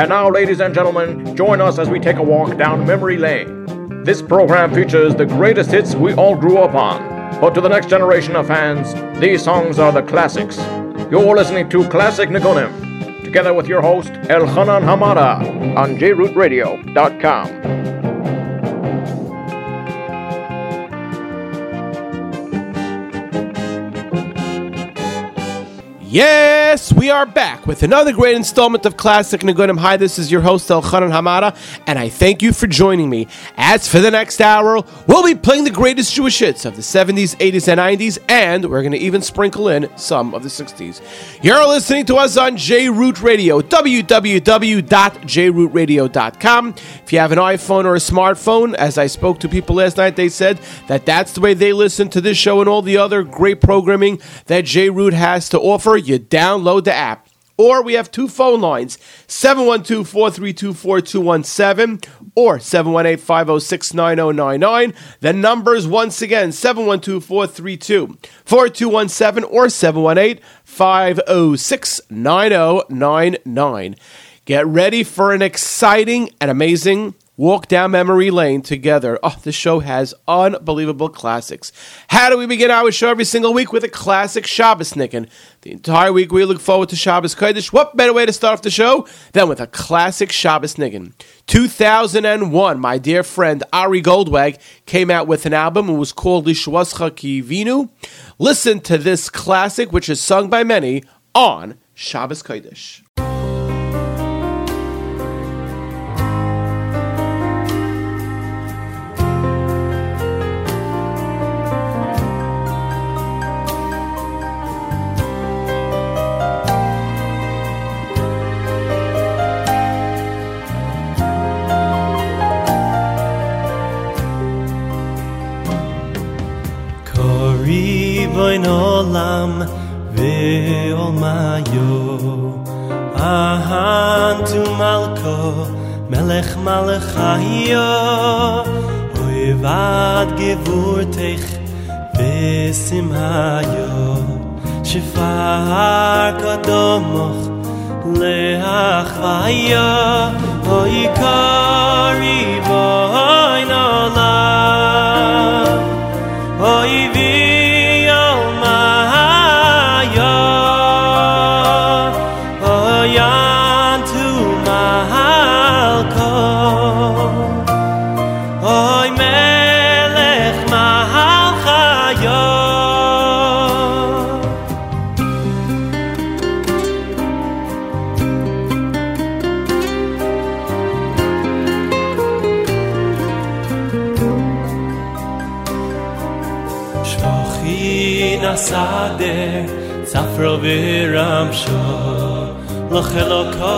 And now, ladies and gentlemen, join us as we take a walk down memory lane. This program features the greatest hits we all grew up on. But to the next generation of fans, these songs are the classics. You're listening to Classic Nigunim, together with your host, Elchanan Hamada, on jrootradio.com. Yes, we are back with another great installment of Classic Nagunim. Hi, this is your host Elchanan Hamada, and I thank you for joining me. As for the next hour, we'll be playing the greatest Jewish hits of the 70s, 80s, and 90s, and we're going to even sprinkle in some of the 60s. You're listening to us on JRoot Radio, www.jrootradio.com. If you have an iPhone or a smartphone, as I spoke to people last night, they said that that's the way they listen to this show and all the other great programming that JRoot has to offer you download the app. Or we have two phone lines 712 432 4217 or 718 506 9099. The numbers once again 712 432 4217 or 718 506 9099. Get ready for an exciting and amazing walk down memory lane together. Oh, the show has unbelievable classics. How do we begin our show every single week with a classic Shabbos Nicken? The entire week we look forward to Shabbos Kodesh. What better way to start off the show than with a classic Shabbos Nicken? 2001, my dear friend Ari Goldwag came out with an album. It was called Lishwascha Kivinu. Listen to this classic, which is sung by many on Shabbos Kodesh. Voin olam ve ol mayo ahan tu malko melech malach ayo oy vad gevurt ich besim hayo shfar kadomoch le achvaya oy kari voin olam frol vir am sho lo ko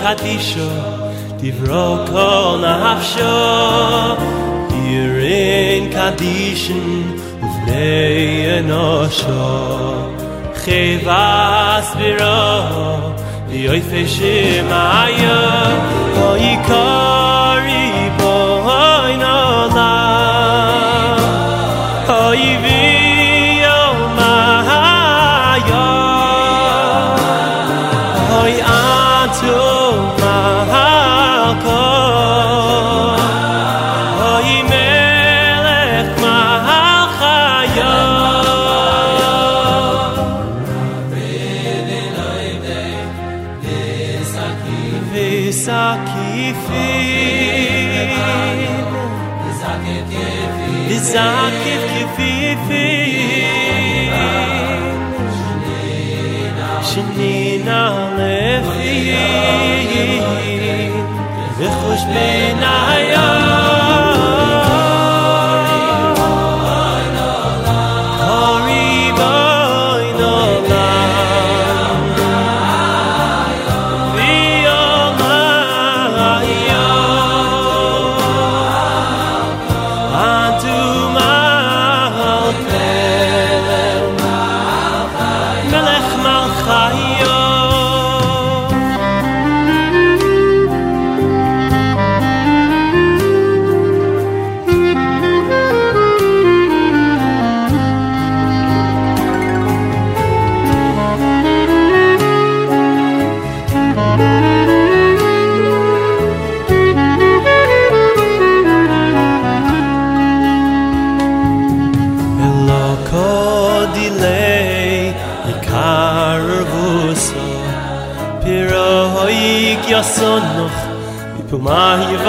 kadisho di vro ko na af in kadishin uf nei en o sho khivas vir o di oy kari zo noch mi tumar hir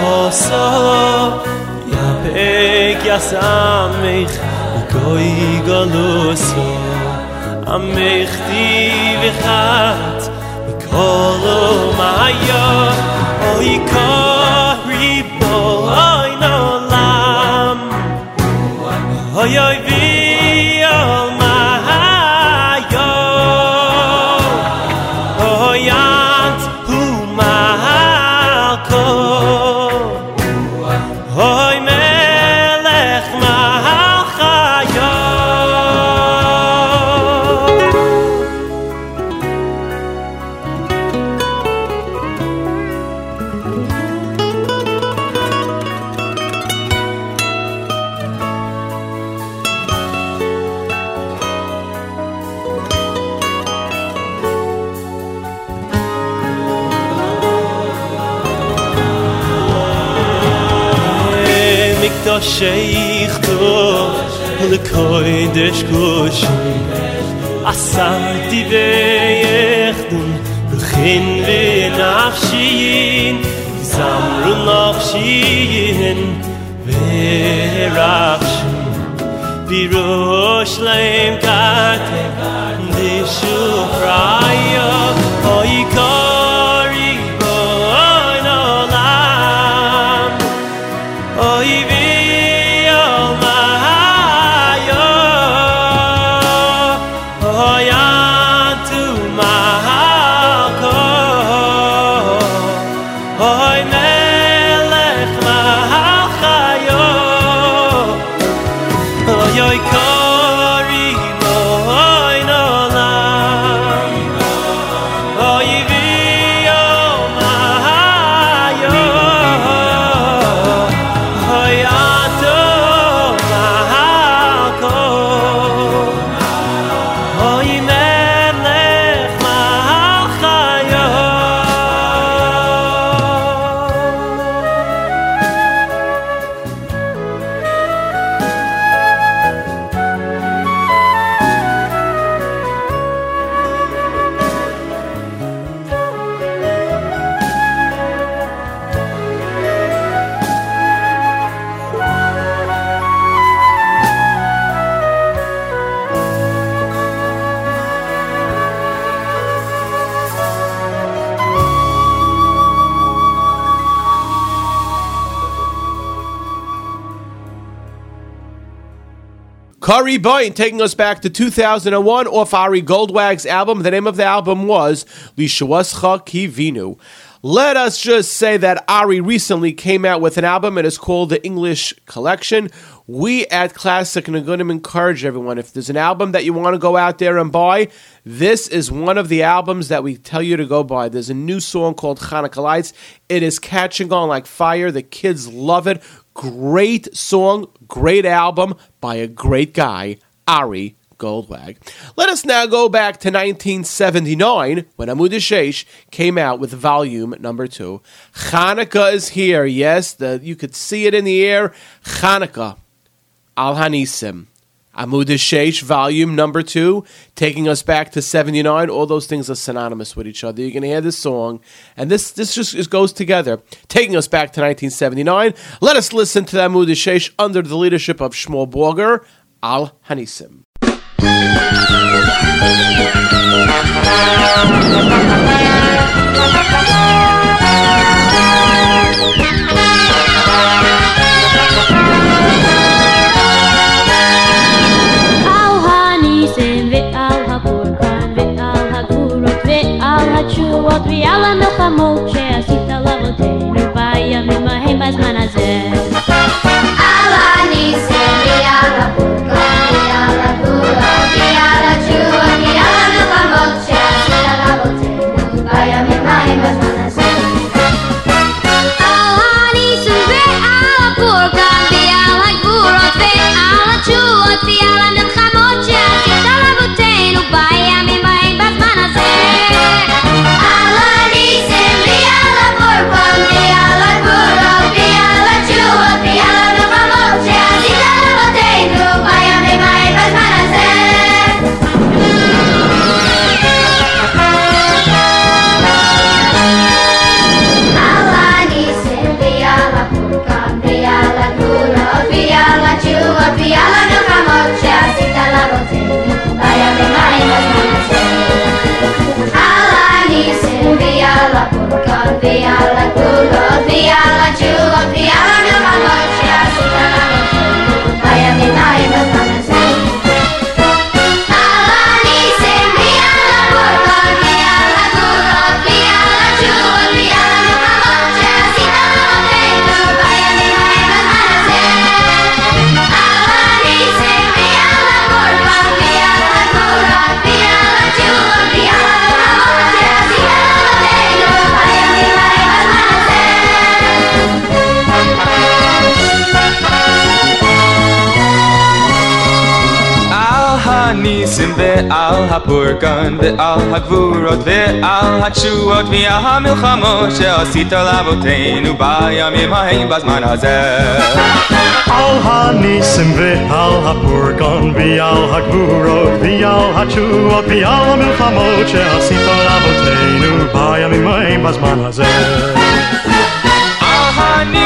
vos so ya bekhas mich ikoy galos am mecht di vi khat sheikh to le קושי des kush asam di ve yakhdu khin ve nafshin zam ru nafshin ve rakh bi Oy Kah Ribon taking us back to 2001 off Ari Goldwag's album. The name of the album was Lishawascha Kivinu. Let us just say that Ari recently came out with an album. It is called the English Collection. We at Classic Nagunim encourage everyone if there's an album that you want to go out there and buy, this is one of the albums that we tell you to go buy. There's a new song called Hanukkah Lights. It is catching on like fire. The kids love it. Great song, great album by a great guy, Ari Goldwag. Let us now go back to 1979 when Amud Sheish came out with volume number two. Hanukkah is here. Yes, the, you could see it in the air. Hanukkah, Al Hanisim. Amud Sheish, volume number two, taking us back to 79. All those things are synonymous with each other. You're going to hear this song, and this, this just goes together, taking us back to 1979. Let us listen to Amud Sheish under the leadership of Shmuel Borger, Al Hanisim. Nada. Viola, tu lo viola, giù, viola, ma non ci ascoltano. הניסים ועל הפורקן ועל הגבורות ועל התשועות ועל המלחמות שעשית לאבותינו בימים ההם בזמן הזה. על הניסים ועל הפורגון ועל הגבורות ועל התשועות ועל המלחמות שעשית לאבותינו בימים ההם בזמן הזה. על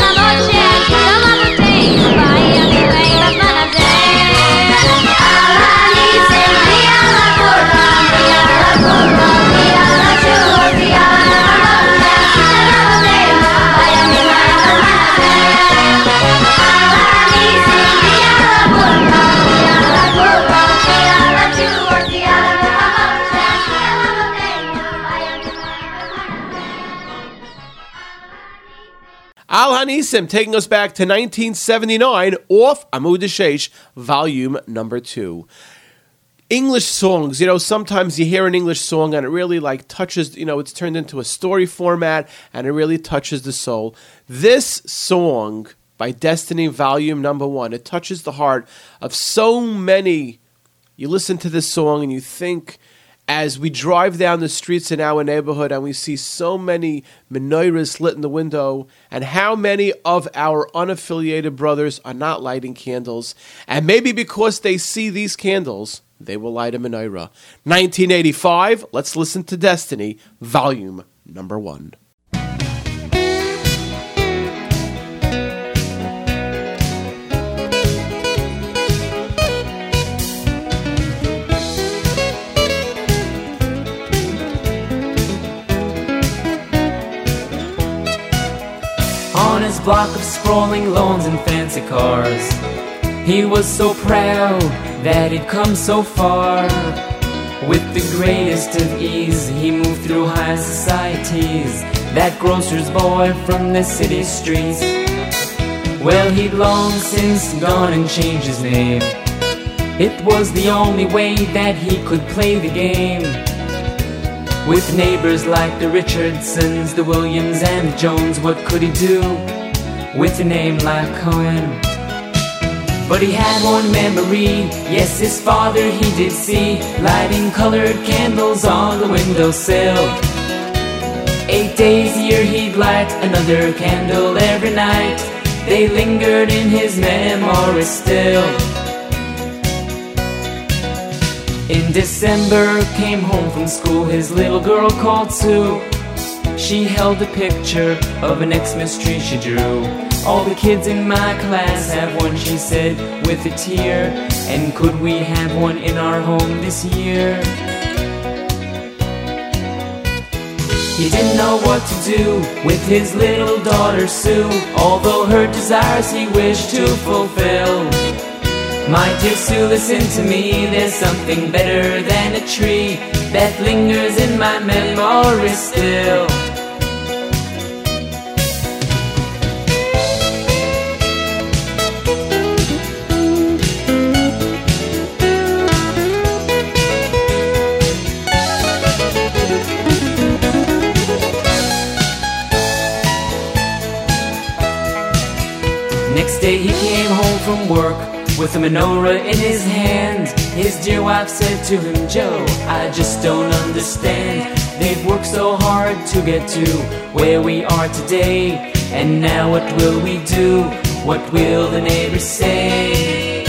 na noite é a dama. Al Hanisim taking us back to 1979 off Amud volume number two. English songs, you know, sometimes you hear an English song and it really like touches, you know, it's turned into a story format and it really touches the soul. This song by Destiny, volume number one, it touches the heart of so many. You listen to this song and you think, as we drive down the streets in our neighborhood and we see so many menorahs lit in the window, and how many of our unaffiliated brothers are not lighting candles, and maybe because they see these candles, they will light a menorah. 1985, let's listen to Destiny, volume number one. Block of sprawling lawns and fancy cars, he was so proud that he'd come so far. With the greatest of ease, he moved through high societies. That grocer's boy from the city streets. Well, he'd long since gone and changed his name. It was the only way that he could play the game. With neighbors like the Richardsons, the Williams, and the Jones, what could he do with a name like Cohen? But he had one memory, yes, his father he did see, lighting colored candles on the windowsill. Eight days a year he'd light another candle every night. They lingered in his memory still. In December, came home from school his little girl called Sue. She held a picture of an Xmas tree she drew. All the kids in my class have one, she said, with a tear. And could we have one in our home this year? He didn't know what to do with his little daughter Sue, although her desires he wished to fulfill. My dear Sue, listen to me. There's something better than a tree that lingers in my memory still. Next day he came home from work with a menorah in his hand. His dear wife said to him, Joe, I just don't understand. They've worked so hard to get to where we are today. And now what will we do? What will the neighbors say?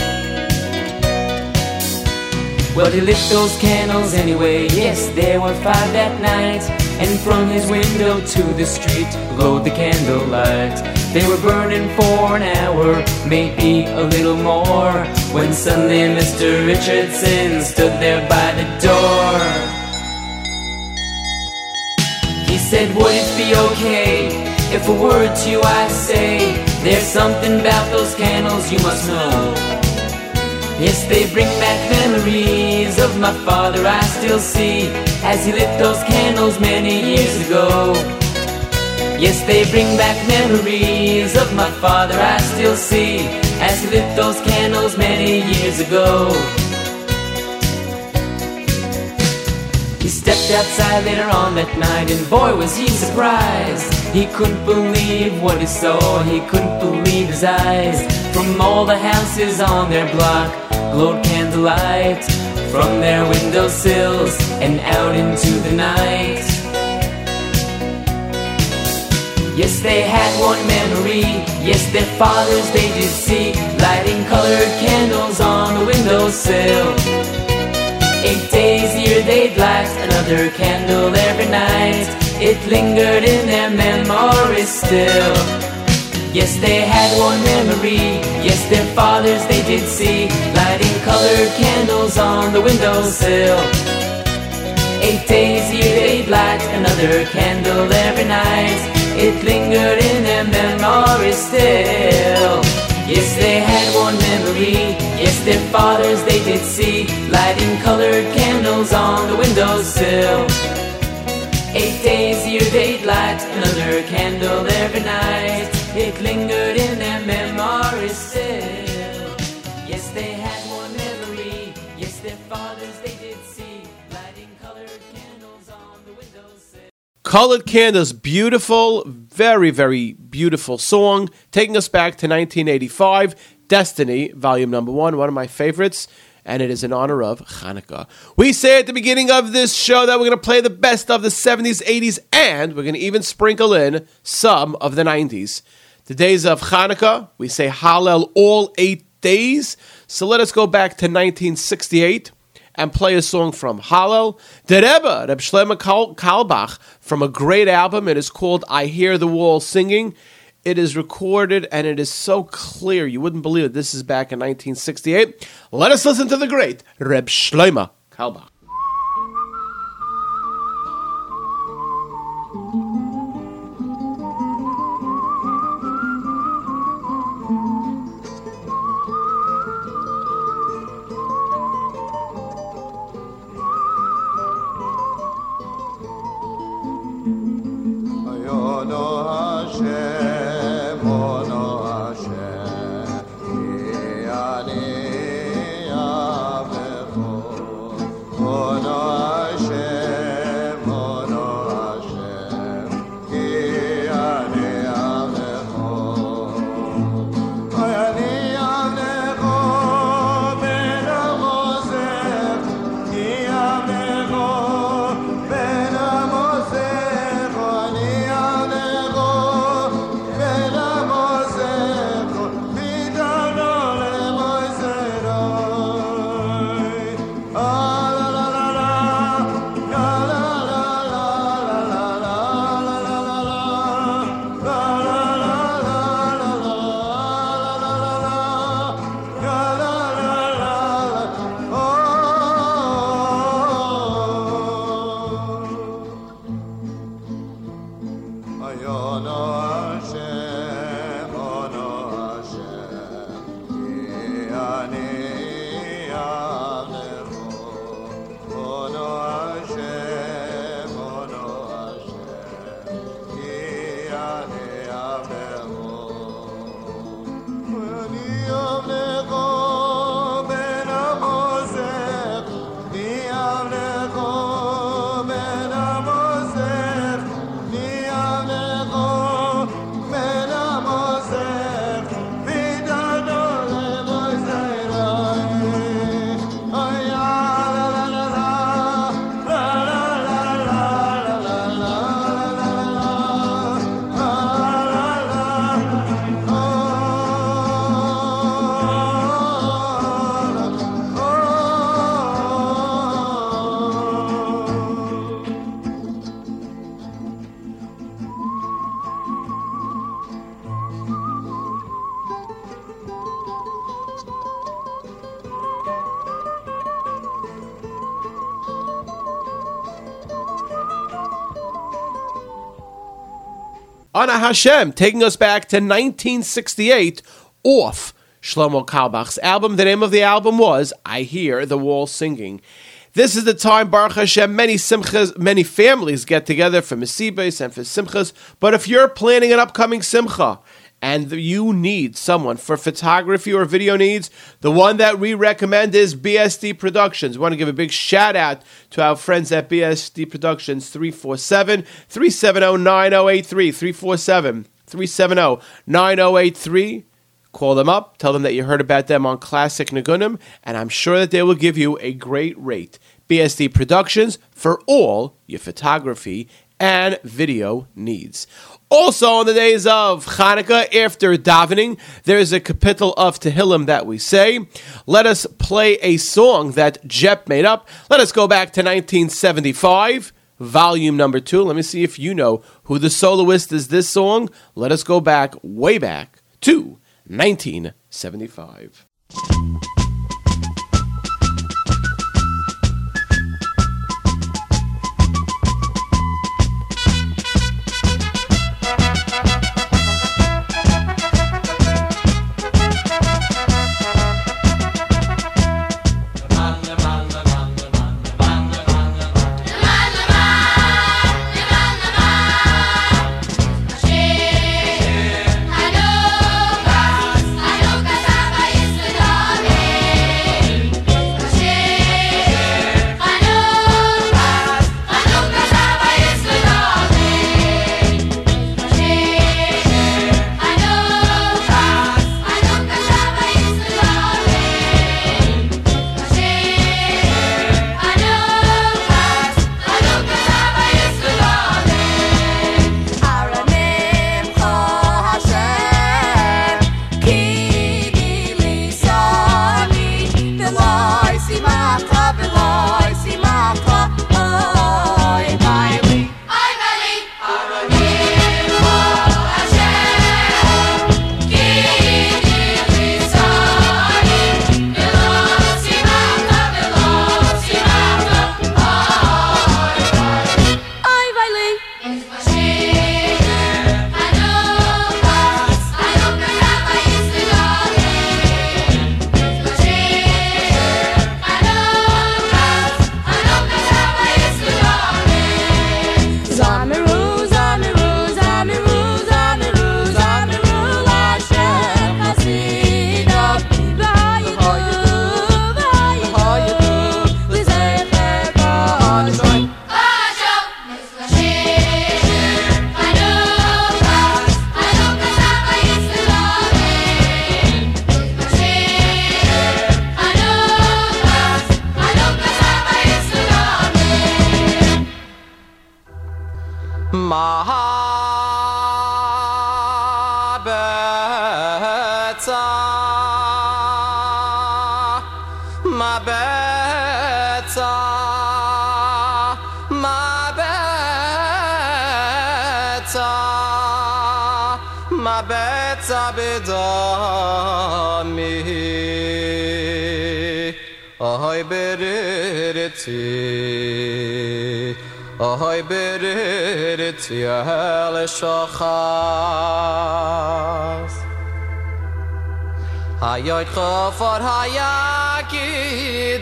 Well, he lit those candles anyway. Yes, there were five that night. And from his window to the street glowed the candlelight. They were burning for an hour, maybe a little more. When suddenly Mr. Richardson stood there by the door. He said, Would it be okay if a word to you I say? There's something about those candles you must know. Yes, they bring back memories of my father I still see as he lit those candles many years ago. Yes, they bring back memories of my father I still see as he lit those candles many years ago. He stepped outside later on that night, and boy, was he surprised. He couldn't believe what he saw, he couldn't believe his eyes. From all the houses on their block glowed candlelight, from their windowsills and out into the night. Yes, they had one memory. Yes, their fathers they did see, lighting colored candles on the windowsill. Eight days a year they'd light another candle every night. It lingered in their memories still. Yes, they had one memory. Yes, their fathers they did see, lighting colored candles on the windowsill. Eight days a year they'd light another candle every night. It lingered in their memory still. Yes, they had one memory. Yes, their fathers they did see, lighting colored candles on the windowsill. Eight days year they'd light another candle every night. It lingered Colored Candles, beautiful, very, very beautiful song, taking us back to 1985, Destiny, volume number one, one of my favorites, and it is in honor of Hanukkah. We say at the beginning of this show that we're going to play the best of the 70s, 80s, and we're going to even sprinkle in some of the 90s. The days of Hanukkah, we say Hallel all eight days. So let us go back to 1968 and play a song from Hallel. The Reb Shlomo Carlebach, from a great album. It is called I Hear the Wall Singing. It is recorded and it is so clear. You wouldn't believe it. This is back in 1968. Let us listen to the great Reb Shlomo Carlebach. Hashem, taking us back to 1968 off Shlomo Carlebach's album. The name of the album was I Hear the Wall Singing. This is the time, Baruch Hashem, many simchas, many families get together for Mesibes and for simchas. But if you're planning an upcoming simcha and you need someone for photography or video needs, the one that we recommend is BSD Productions. We want to give a big shout out to our friends at BSD Productions 347 370 9083. 347 370 9083. Call them up, tell them that you heard about them on Classic Nagunim, and I'm sure that they will give you a great rate. BSD Productions for all your photography and video needs. Also, on the days of Hanukkah, after davening, there is a kapitel of Tehillim that we say. Let us play a song that Jep made up. Let us go back to 1975, volume number two. Let me see if you know who the soloist is this song. Let us go back, way back to 1975. שאַכס היי יויט פאר האייאַקי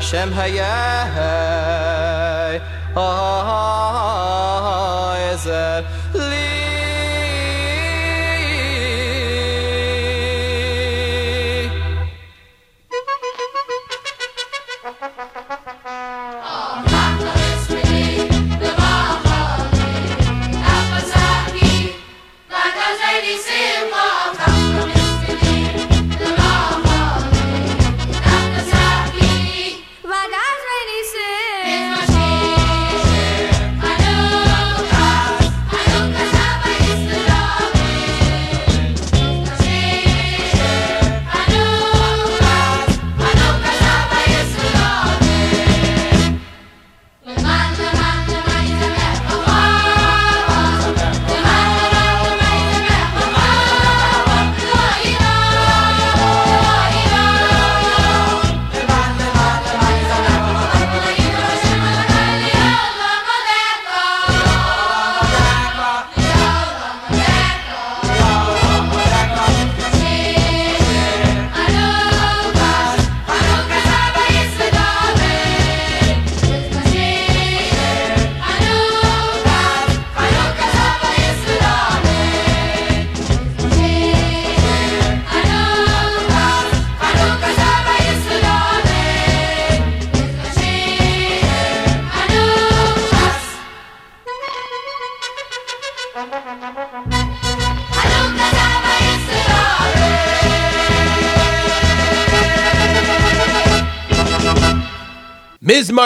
Hashem hayay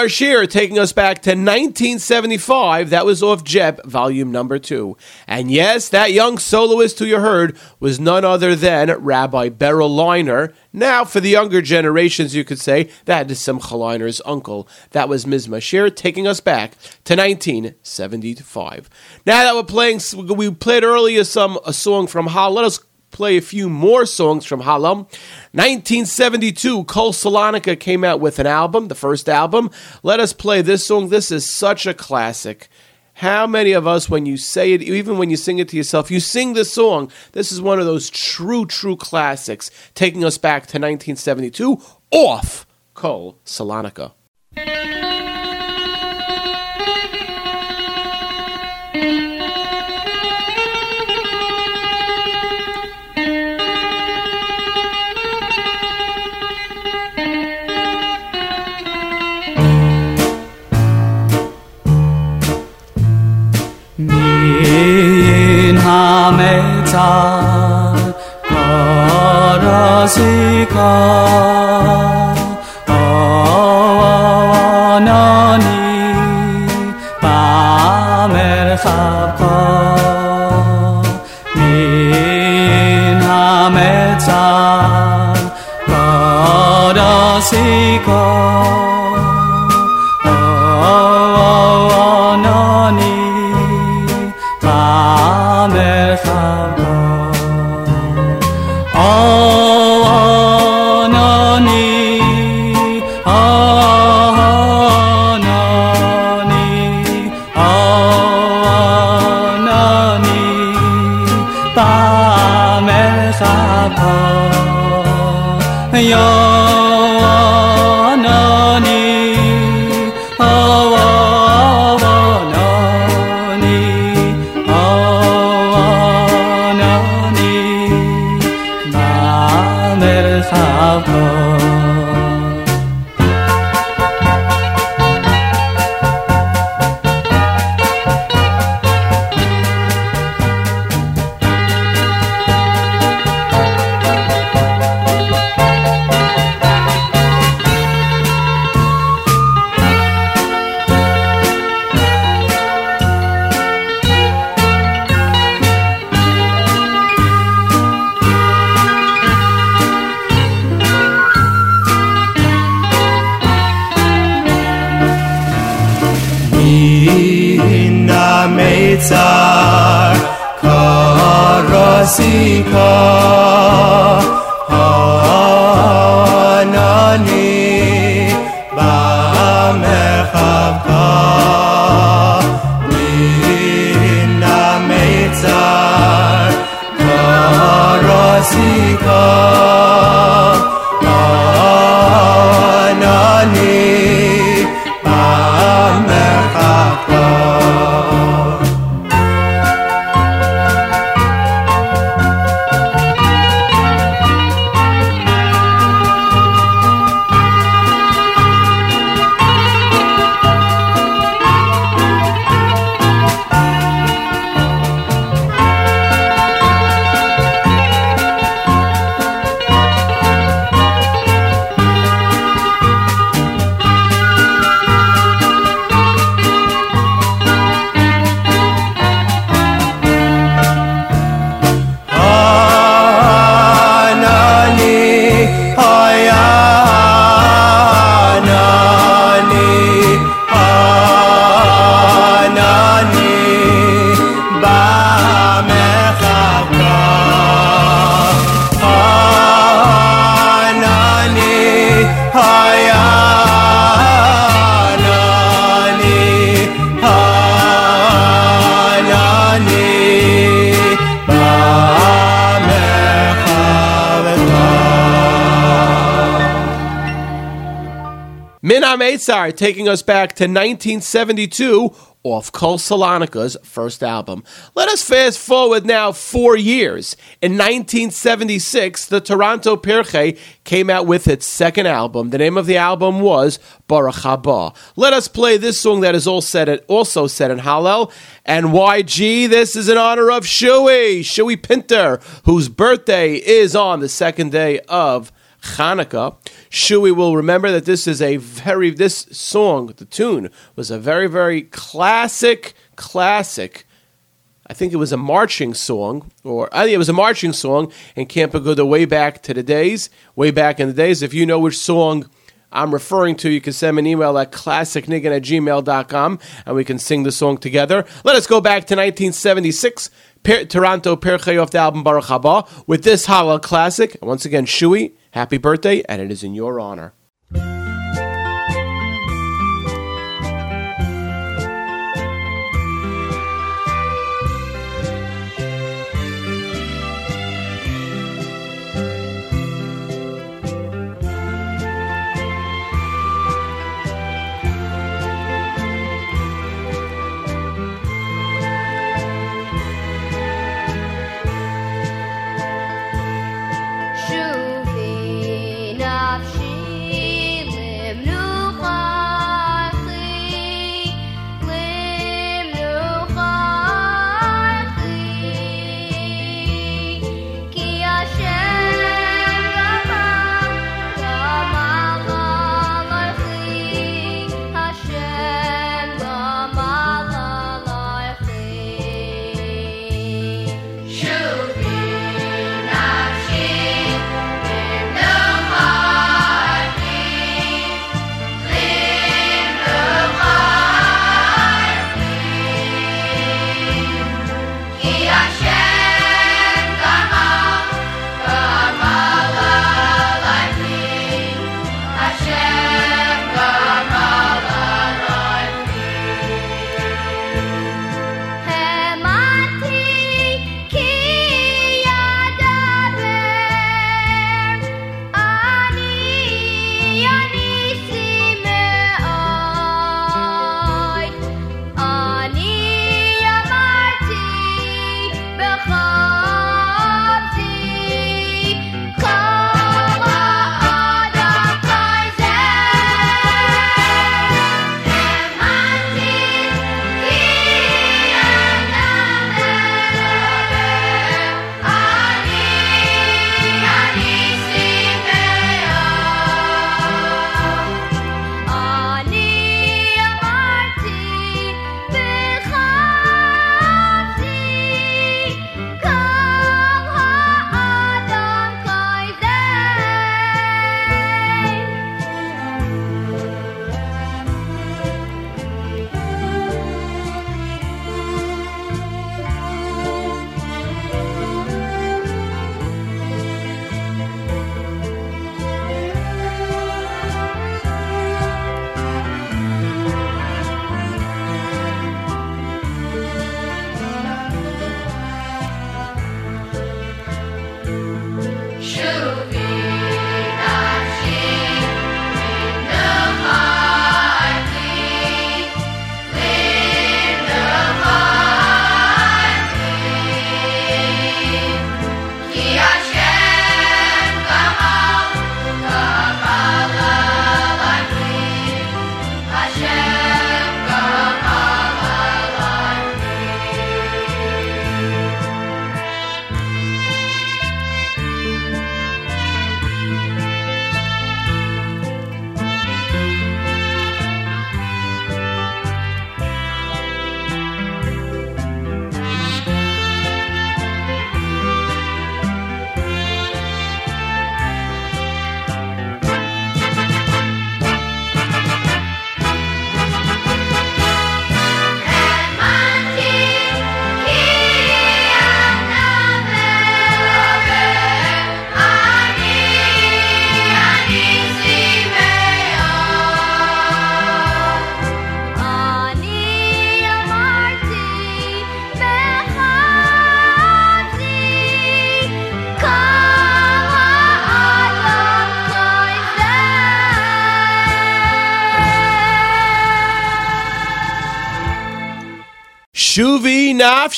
Marshir taking us back to 1975. That was off Jep, volume number two. And yes, that young soloist who you heard was none other than Rabbi Beryl Leiner. Now, for the younger generations, you could say that is Simcha Leiner's uncle. That was Ms. Mashir taking us back to 1975. Now that we're playing, we played earlier some a song from Hal. Let us play a few more songs from Halam. 1972, Cole Salonica came out with an album, the first album. Let us play this song. This is such a classic. How many of us, when you say it, even when you sing it to yourself, you sing this song? This is one of those true, true classics, taking us back to 1972 off Cole Salonica. 민 하메자 걸어시고 어원하니 밤을 잡 Min Hametzar taking us back to 1972 off Kol Salonika's first album. Let us fast forward now four years. In 1976, the Toronto Pirchei came out with its second album. The name of the album was Baruch Haba. Let us play this song that is all set at, also set in Hallel. And YG, this is in honor of Shui, Shui Pinter, whose birthday is on the second day of Hanukkah. Shui will remember that this is a very, this song, the tune, was a very, very classic, classic. I think it was a marching song, or I think it was a marching song in Camp Aguda way back to the days, way back in the days. If you know which song I'm referring to, you can send me an email at classicniggin at gmail.com and we can sing the song together. Let us go back to 1976, per- Toronto Pirchei off the album Baruch Haba with this Hala classic. Once again, Shui, happy birthday, and it is in your honor.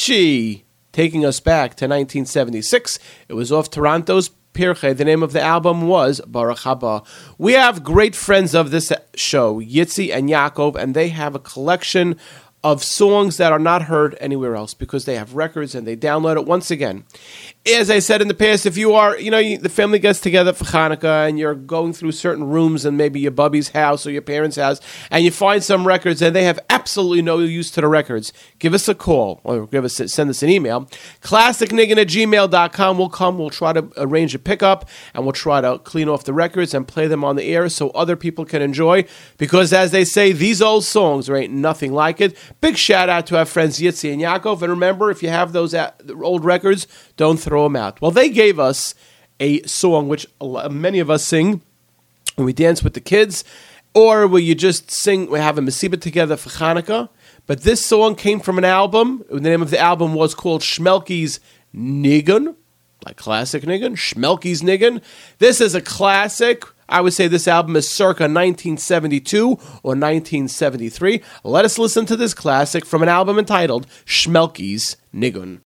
Nafshi, taking us back to 1976. It was off Toronto's Pirchei. The name of the album was Baruch Haba. We have great friends of this show, Yitzi and Yaakov, and they have a collection of songs that are not heard anywhere else because they have records and they download it. Once again, as I said in the past, if you are, you know, the family gets together for Hanukkah and you're going through certain rooms and maybe your bubby's house or your parents' house, and you find some records and they have absolutely no use to the records, give us a call or give us send us an email. Classicniggin at gmail.com. We'll come, we'll try to arrange a pickup and we'll try to clean off the records and play them on the air so other people can enjoy. Because as they say, these old songs, there ain't nothing like it. Big shout out to our friends Yitzi and Yaakov. And remember, if you have those uh, old records, don't throw them out. Well, they gave us a song which many of us sing when we dance with the kids, or will you just sing, we have a Masiba together for Hanukkah. But this song came from an album. The name of the album was called Schmelke's Nigun, like classic Nigun, Schmelke's Nigun. This is a classic. I would say this album is circa 1972 or 1973. Let us listen to this classic from an album entitled Schmelke's Nigun.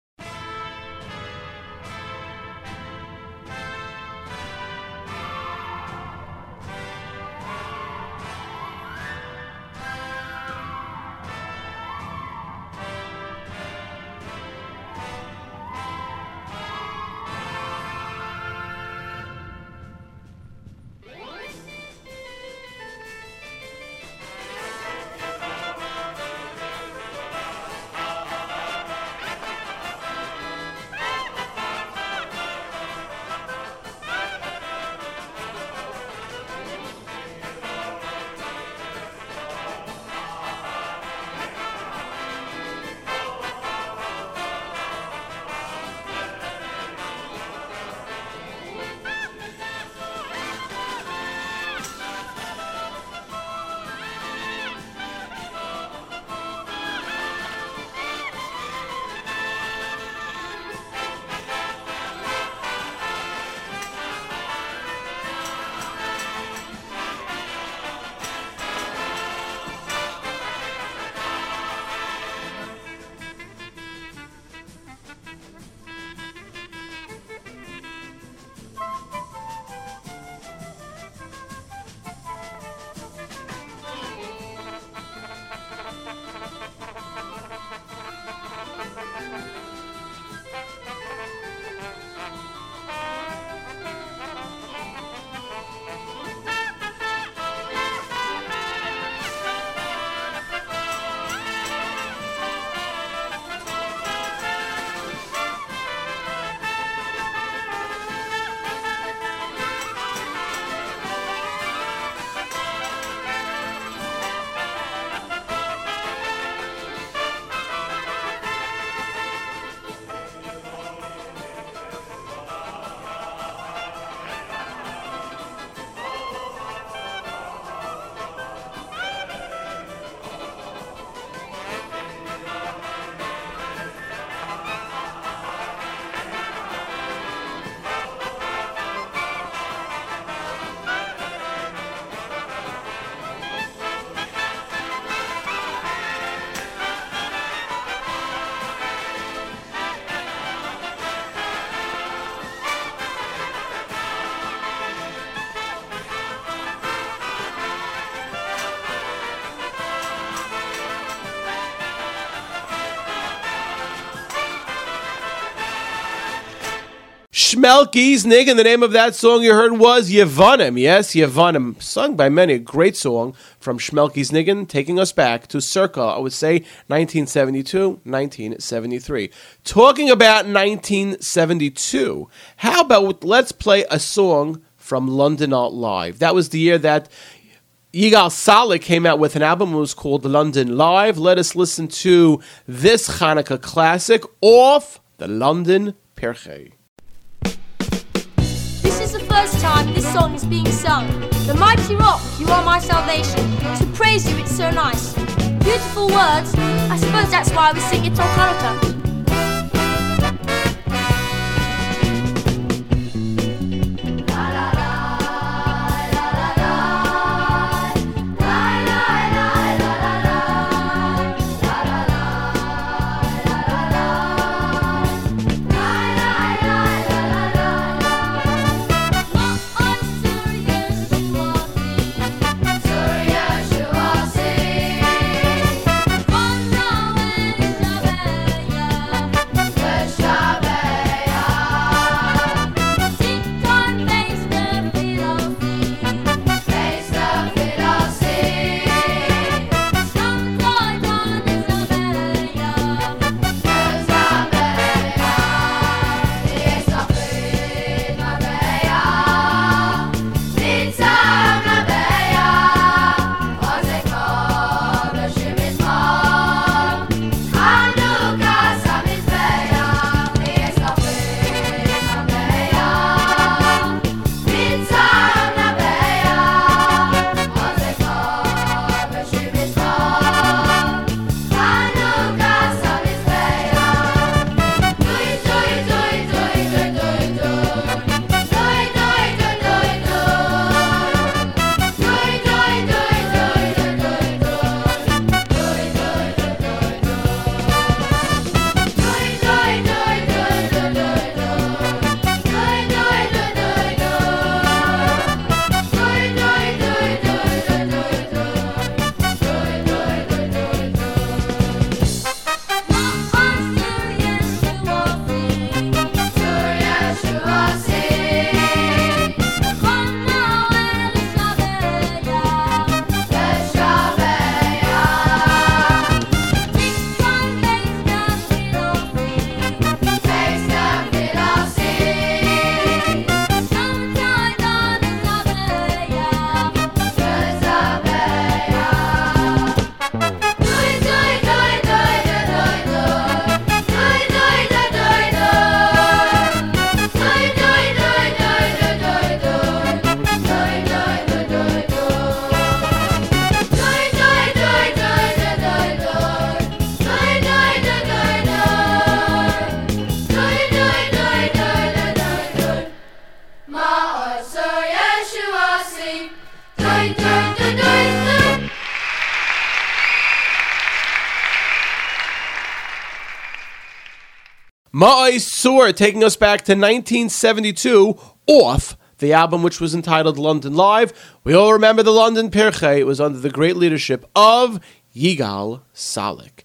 Schmelke's Nig, and the name of that song you heard was Yevanim. Yes, Yevanim, sung by many. A great song from Schmelke's Niggin, taking us back to circa, I would say, 1972, 1973. Talking about 1972, how about let's play a song from London Art Live? That was the year that Yigal Calek came out with an album. It was called London Live. Let us listen to this Hanukkah classic off the London Pirchei. First time this song is being sung. The mighty rock, you are my salvation. To praise you, it's so nice. Beautiful words. I suppose that's why we sing it on Hanukkah. Ma'oz Tzur taking us back to 1972 off the album which was entitled London Live. We all remember the London Pirchei. It was under the great leadership of Yigal Calek.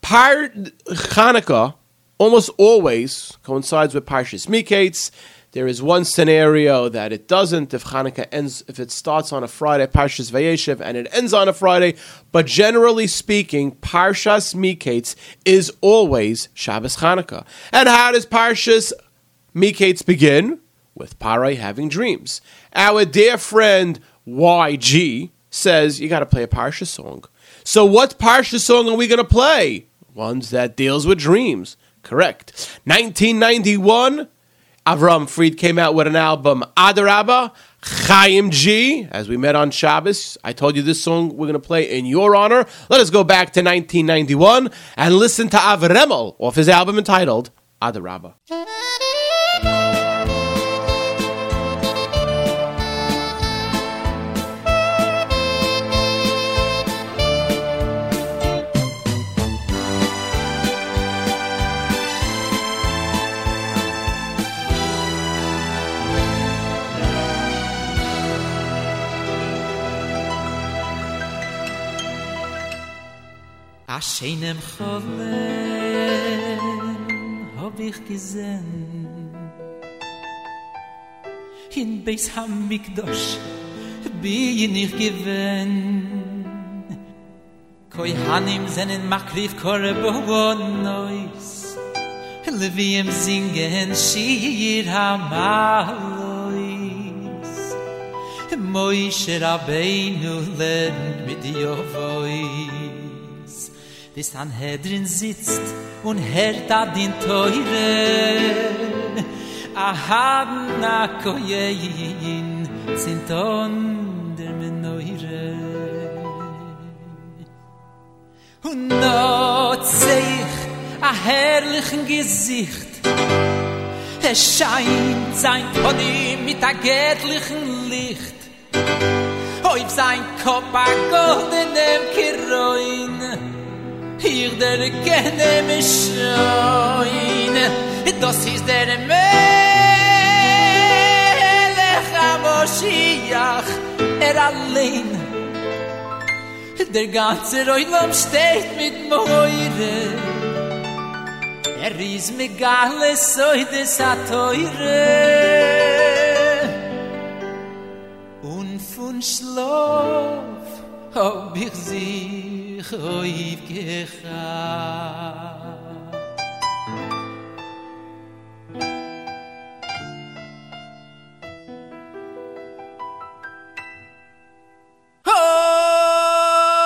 Par Hanukkah almost always coincides with Parshas Miketz. There is one scenario that it doesn't. If Hanukkah ends, if it starts on a Friday, Parshas Vayeshev, and it ends on a Friday, but generally speaking, Parshas Miketz is always Shabbos Hanukkah. And how does Parshas Miketz begin? With Parai having dreams. Our dear friend YG says you got to play a Parsha song. So what Parsha song are we going to play? Ones that deals with dreams. Correct. 1991, Avram Fried came out with an album, Aderaba, Chaim G, as we met on Shabbos. I told you this song we're going to play in your honor. Let us go back to 1991 and listen to Avremel off his album entitled Aderaba. A scheinem Cholem hab ich gesehen. In Beis Hamikdosh bin ich gewinn Koi Hanim seinen Makrif Korbonois Leviem singen Shir Hamalois Moishe Rabbeinu lernt mit Yovois Bis Sanhedrin sitzt und hört ad den Teure Ahadna koyein sind der Menoire Und not sehe ich a herrlichen Gesicht. Es scheint sein Pony mit a göttlichen Licht. Auf sein Kopf a goldenem Kiroin Ich der kenne mich schon. Das ist der Melech HaMoshiach Er allein. Der ganze Reulam steht mit Moire Er ist mir gale Soides a Teure Und von Schlaf hab ich khoyf gekha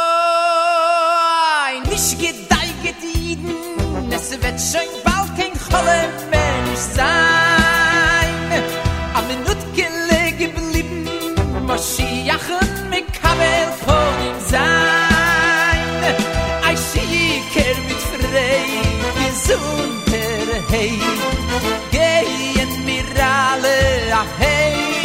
hoy nish git dai git din nes vet shoyn bald kein holle mentsh zayn a minut gelegen blibn mashin zunter hey gei en mir alle a ah, hey.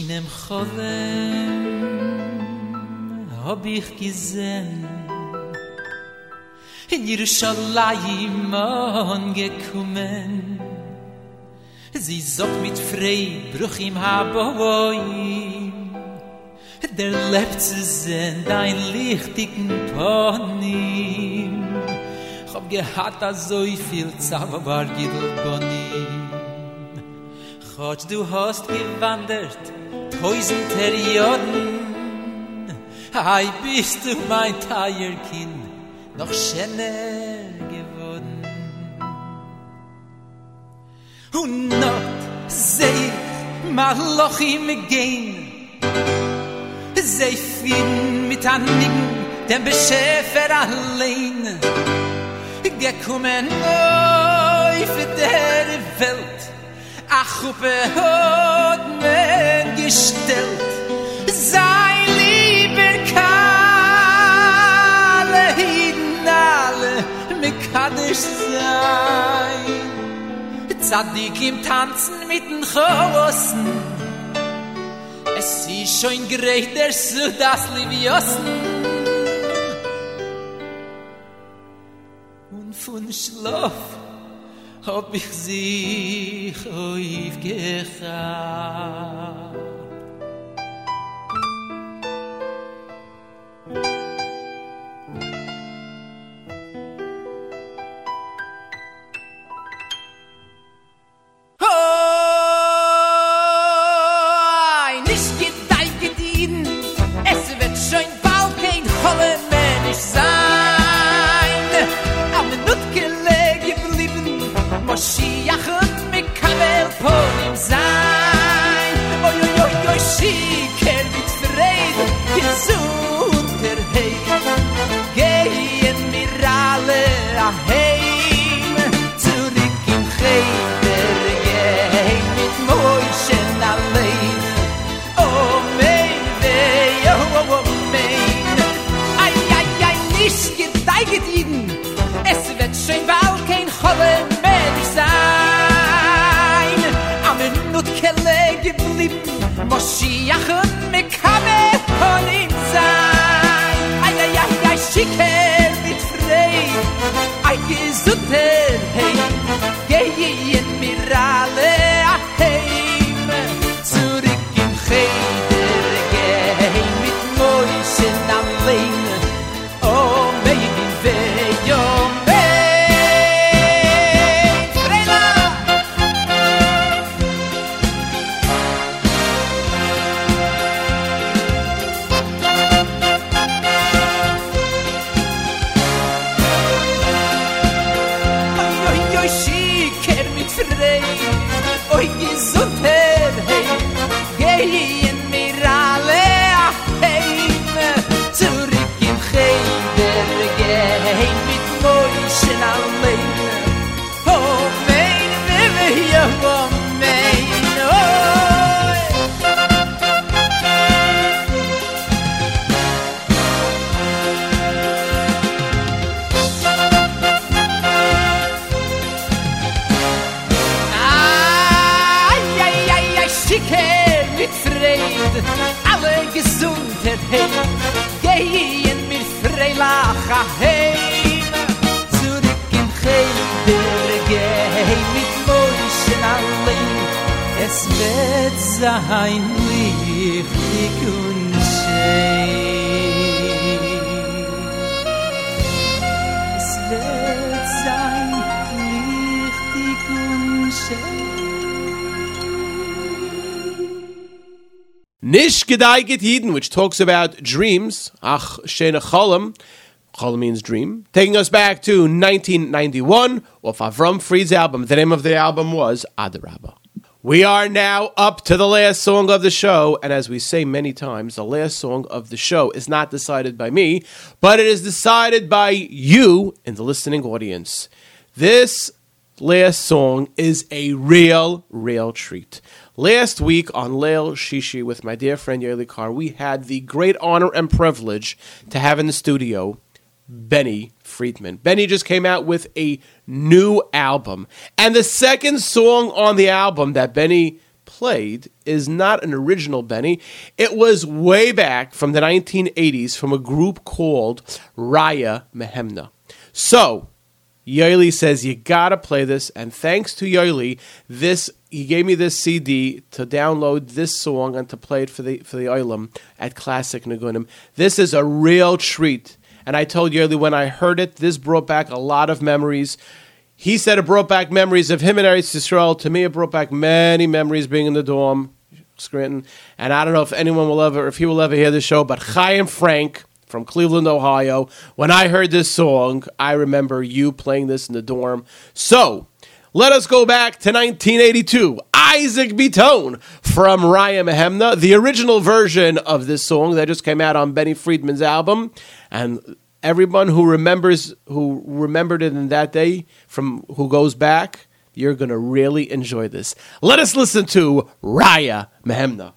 A scheinem Cholem hab ich gesehen. In Jerusalem angekommen. Sie sagt mit frei Bruch im Haboim. Der lebt zu sehen dein lichtigen Ponim Ich hab gehad a so viel Zauber Gidl Bonim. Gott, du hast gewandert tausend Perioden Ei, bist du mein Teierkind, noch schöner geworden. Und noch seh mal Loch im Gehen, seh fin mit Anliegen, dem Beschäfer allein. Gekommen für der Welt, ach, Huppe hat mir gestellt, sein lieber Kalle, Hiden alle, mir kann ich sein. Zadig im Tanzen mit den Chosen, es ist schon greater so das Liviosen. Und von Schlaf hab ich sich aufgehabt. Moschiach Gedaiget Eden, which talks about dreams. Ach, Shena Cholam. Cholam means dream. Taking us back to 1991 off Avram Fried's album. The name of the album was Aderaba. We are now up to the last song of the show, and as we say many times, the last song of the show is not decided by me, but it is decided by you in the listening audience. This last song is a real, real treat. Last week on Leil Shishi with my dear friend Yoeli Carr, we had the great honor and privilege to have in the studio Benny Friedman. Benny just came out with a new album. And the second song on the album that Benny played is not an original Benny. It was way back from the 1980s from a group called Raya Mehemna. So, Yoeli says you gotta play this, and thanks to Yoeli, this he gave me this CD to download this song and to play it for the for the Oilam at Classic Nagunim. This is a real treat, and I told Yoeli when I heard it, this brought back a lot of memories. He said it brought back memories of him and Eretz Yisrael. To me, it brought back many memories being in the dorm. Scranton. And I don't know if anyone will ever, if he will ever hear the show, but Chaim Frank from Cleveland, Ohio. When I heard this song, I remember you playing this in the dorm. So let us go back to 1982. Isaac Bitton from Raya Mehemna, the original version of this song that just came out on Benny Friedman's album. And everyone who remembers, who remembered it in that day, from who goes back, you're to really enjoy this. Let us listen to Raya Mehemna.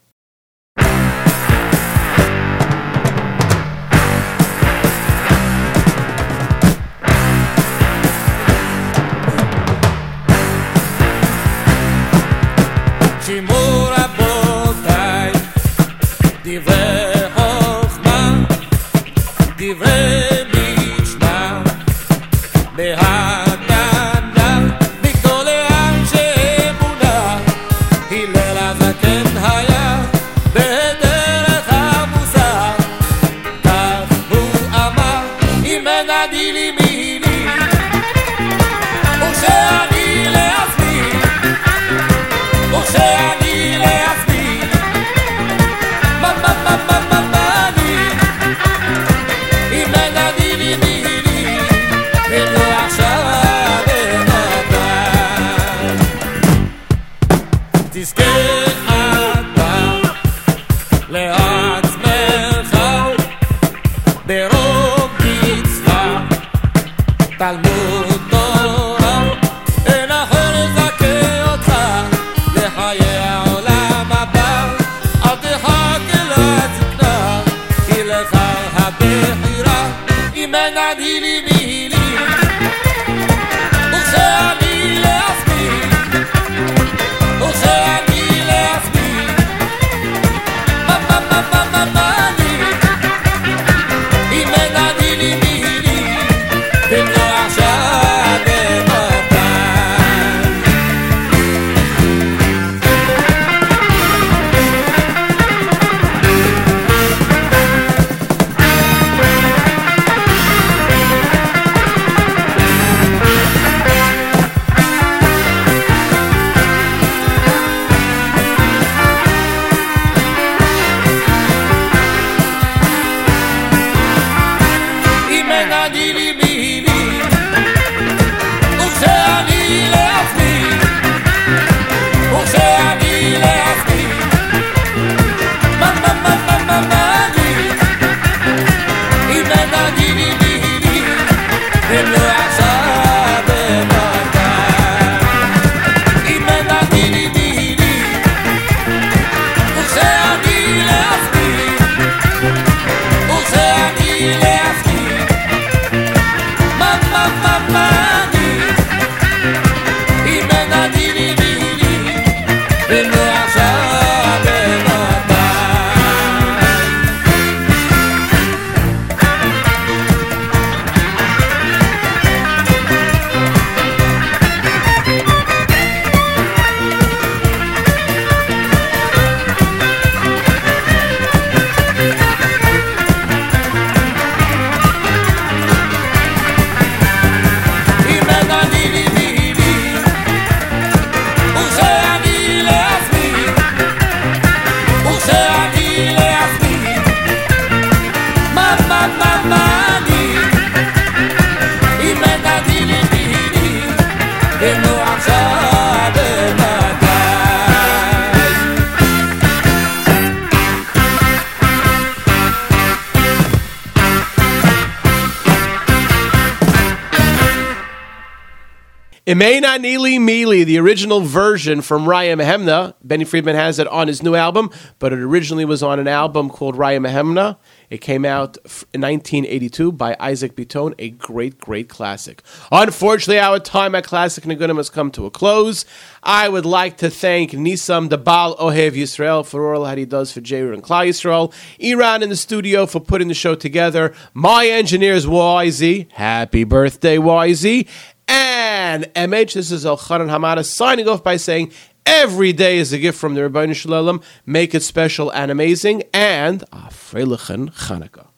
Imena Neely Mealy, the original version from Raya Mehemna. Benny Friedman has it on his new album, but it originally was on an album called Raya Mehemna. It came out in 1982 by Isaac Bitton, a great, great classic. Unfortunately, our time at Classic Nagunim has come to a close. I would like to thank Nisam Dabal Ohev Yisrael for all that he does for Jair and Klal Yisrael. Iran in the studio for putting the show together. My engineers, YZ. Happy birthday, YZ. And MH, this is Elchanan Hamada signing off by saying every day is a gift from the Ribono Shel Olam. Make it special and amazing. And a Freilichen Chanukah.